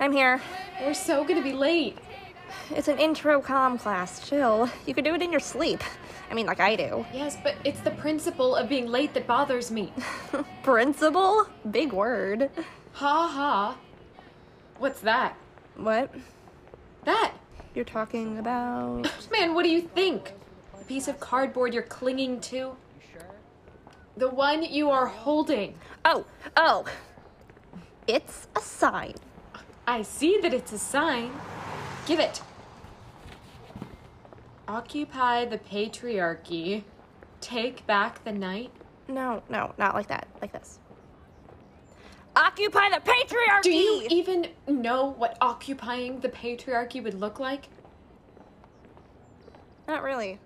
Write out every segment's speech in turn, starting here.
I'm here. We're so gonna be late. It's an intro com class. Chill. You could do it in your sleep. I mean, like I do. Yes, but it's the principle of being late that bothers me. principle? Big word. Ha ha. What's that? What? That! You're talking about. Man, what do you think? A piece of cardboard you're clinging to? The one you are holding. Oh, oh. It's a sign. I see that it's a sign. Give it. Occupy the patriarchy. Take back the night. No, no, not like that. Like this. Occupy the patriarchy! Do you even know what occupying the patriarchy would look like? Not really.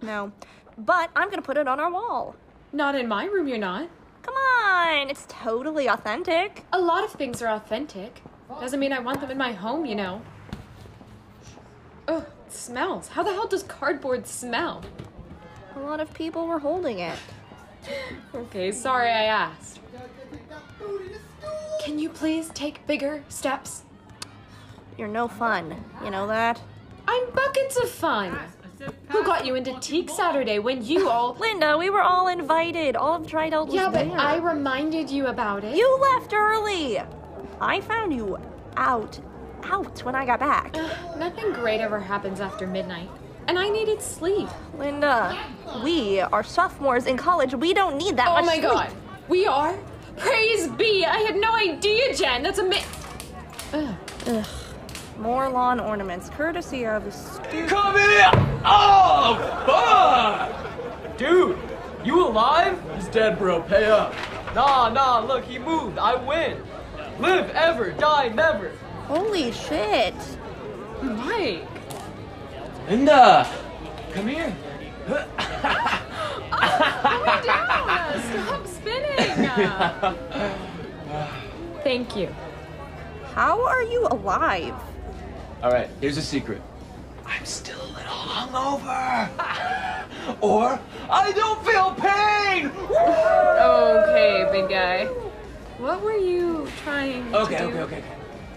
No. But I'm gonna put it on our wall. Not in my room, you're not. Come on, it's totally authentic. A lot of things are authentic. Doesn't mean I want them in my home, you know. Oh, it smells. How the hell does cardboard smell? A lot of people were holding it. Okay, sorry I asked. Can you please take bigger steps? You're no fun. You know that? I'm buckets of fun. Who got you into Teak Saturday when you all. Linda, we were all invited. All of Drydelt was Yeah, but there. I reminded you about it. You left early. I found you out, out when I got back. Nothing great ever happens after midnight. And I needed sleep. Linda, we are sophomores in college. We don't need that Oh much my god. We are? Praise be! I had no idea, Jen. That's a Ugh. Ugh. More lawn ornaments, courtesy of the stu- Come here! Oh, fuck! Dude, you alive? He's dead, bro. Pay up. Nah, nah, look, he moved. I win. Live ever, die never. Holy shit. Mike. Linda, come here. Oh Calm down. Stop spinning. Thank you. How are you alive? All right, here's a secret. I'm still a little hungover. or I don't feel pain. Okay, big guy. What were you trying Okay, to do? okay, okay, okay.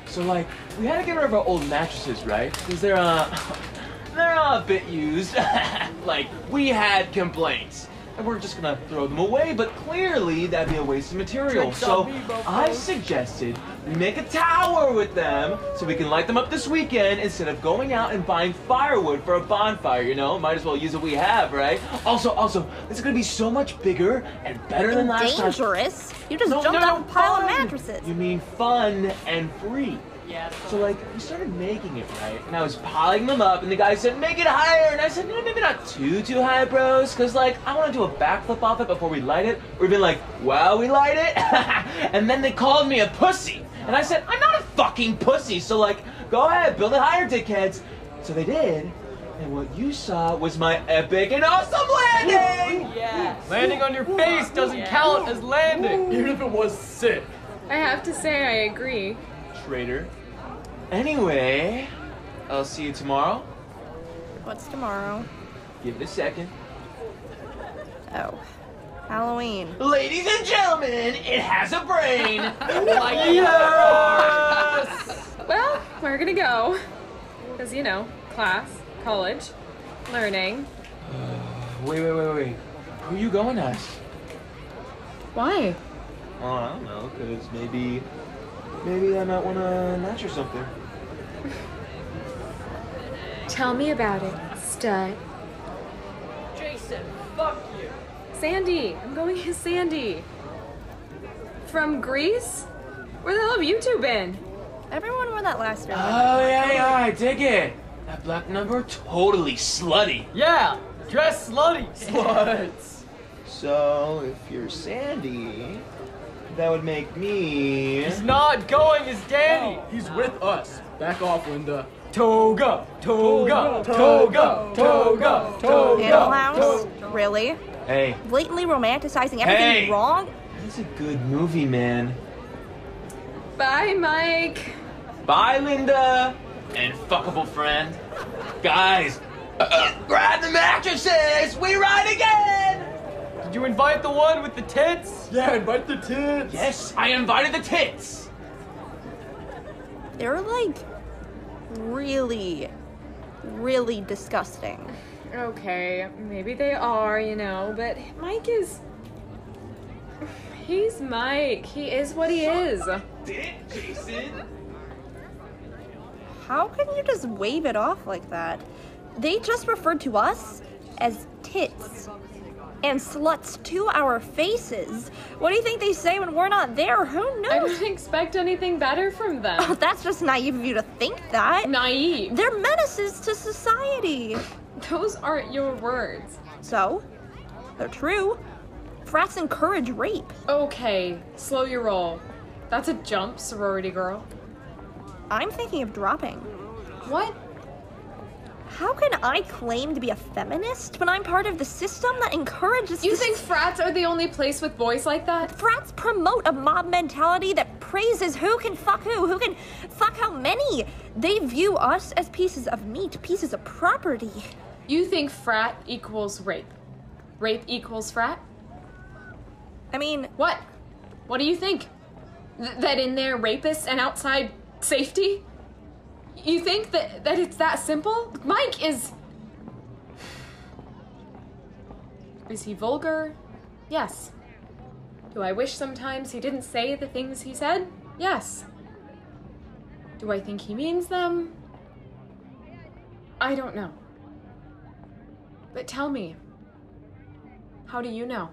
So like, we had to get rid of our old mattresses, right? Because they're uh, they're uh, a bit used. like, we had complaints. And we're just gonna throw them away, but clearly that'd be a waste of material. Drinks So me. I suggested we make a tower with them so we can light them up this weekend instead of going out and buying firewood for a bonfire, you know? Might as well use what we have, right? Also, also, this is gonna be so much bigger and better than last time. Dangerous. You just No, jumped no, off no, a pile of mattresses. You mean fun and free. Yeah. So like we started making it right, and I was piling them up, and the guy said make it higher, and I said no, maybe not too too high, bros, cause like I want to do a backflip off it before we light it. Or even like, wow, we light it, and then they called me a pussy, and I said I'm not a fucking pussy, so like go ahead, build it higher, dickheads. So they did, and what you saw was my epic and awesome landing. Yeah. Landing on your face doesn't count as landing. Even if it was sick. I have to say, I agree. Traitor. Anyway, I'll see you tomorrow. What's tomorrow? Give it a second. Oh, Halloween. Ladies and gentlemen, it has a brain. Like yes! Well, we're gonna go. Because, you know, class, college, learning. wait, wait, wait, wait. Who are you going as? Why? Oh, I don't know, because maybe, maybe I might want to match or something. Tell me about it, stud. Jason, fuck you. Sandy. I'm going as Sandy. From Grease? Where the hell have you two been? Everyone wore that last year. Oh yeah, yeah, I dig it. That black number, totally slutty. Yeah, dress slutty. Sluts. So if you're Sandy, that would make me. He's not going as Danny. He's with us. Back off, Linda. Toga, toga, toga, toga, toga. Animal House? Really? Hey, Blatantly romanticizing everything Hey. wrong? that's a good movie, man. Bye, Mike. Bye, Linda. And fuckable friend. Guys, uh, grab the mattresses. We ride again. Did you invite the one with the tits? Yeah, invite the tits. Yes, I invited the tits. They're like really, really disgusting. Okay, maybe they are, you know, but Mike is. He's Mike. He is what he is. Dick, Jason. How can you just wave it off like that? They just referred to us as tits and sluts to our faces. What do you think they say when we're not there? Who knows? I don't expect anything better from them. Oh, that's just naive of you to think that. Naive. They're menaces to society. Those aren't your words. So, they're true. Frats encourage rape. Okay, slow your roll. That's a jump, sorority girl. I'm thinking of dropping. What? How can I claim to be a feminist when I'm part of the system that encourages You think frats are the only place with boys like that? Frats promote a mob mentality that praises who can fuck who, who can fuck how many. They view us as pieces of meat, pieces of property. You think frat equals rape? Rape equals frat? I mean, What? What do you think? Th- that in there rapists and outside safety? You think that that it's that simple? Mike is Is he vulgar? Yes. Do I wish sometimes he didn't say the things he said? Yes. Do I think he means them? I don't know. But tell me, how do you know?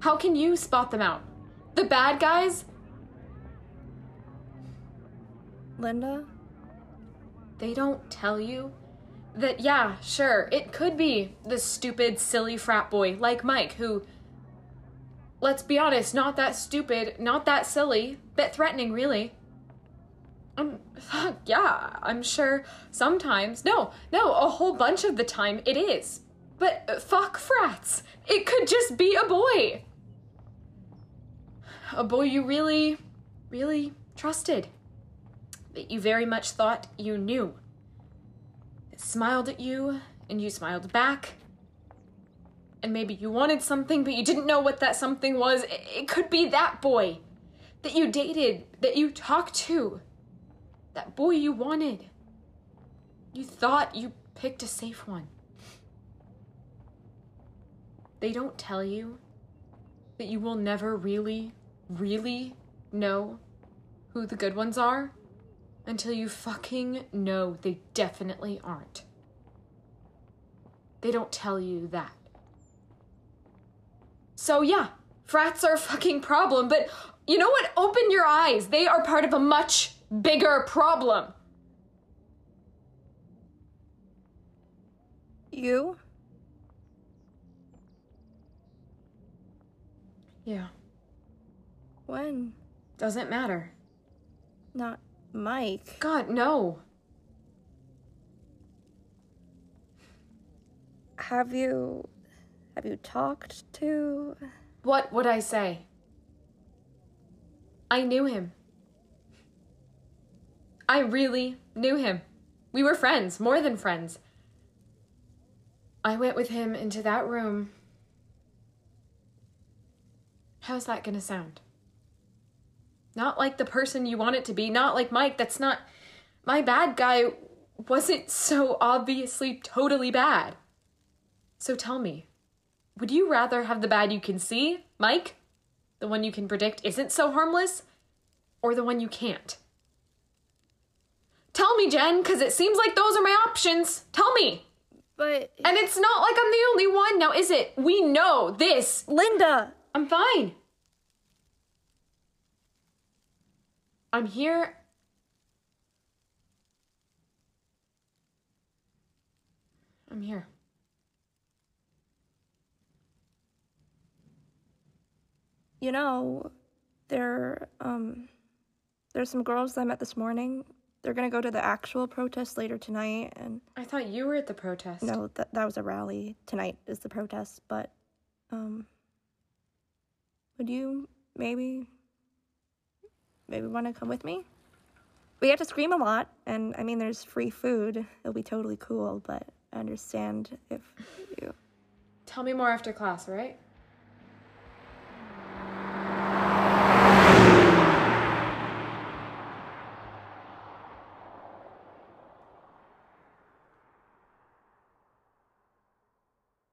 How can you spot them out? The bad guys? Linda, They don't tell you that, yeah, sure, it could be the stupid, silly frat boy like Mike who, let's be honest, not that stupid, not that silly, bit threatening, really. Um, fuck, yeah, I'm sure sometimes, no, no, a whole bunch of the time it is. But uh, fuck frats. It could just be a boy. A boy you really, really trusted. That you very much thought you knew. That smiled at you, and you smiled back. And maybe you wanted something, but you didn't know what that something was. It, it could be that boy that you dated, that you talked to. That boy you wanted. You thought you picked a safe one. They don't tell you that you will never really, really know who the good ones are until you fucking know they definitely aren't. They don't tell you that. So, yeah, frats are a fucking problem, but you know what? Open your eyes. They are part of a much bigger problem. you? Yeah, When? doesn't matter. Not Mike. God, no. Have you. Have you talked to. What would I say? I knew him. I really knew him. We were friends, more than friends. I went with him into that room. How's that gonna sound? Not like the person you want it to be, not like Mike. That's not. My bad guy wasn't so obviously totally bad. So tell me, would you rather have the bad you can see, Mike? The one you can predict isn't so harmless? Or the one you can't? Tell me, Jen, because it seems like those are my options. Tell me. But. And it's not like I'm the only one now, is it? We know this. Linda! I'm fine. I'm here. I'm here. You know, there, um, there's some girls I met this morning. They're gonna go to the actual protest later tonight, and I thought you were at the protest. no, that that was a rally. Tonight is the protest, but, um, would you maybe, maybe want to come with me? We have to scream a lot, and I mean, there's free food. It'll be totally cool, but I understand if you. Tell me more after class, right?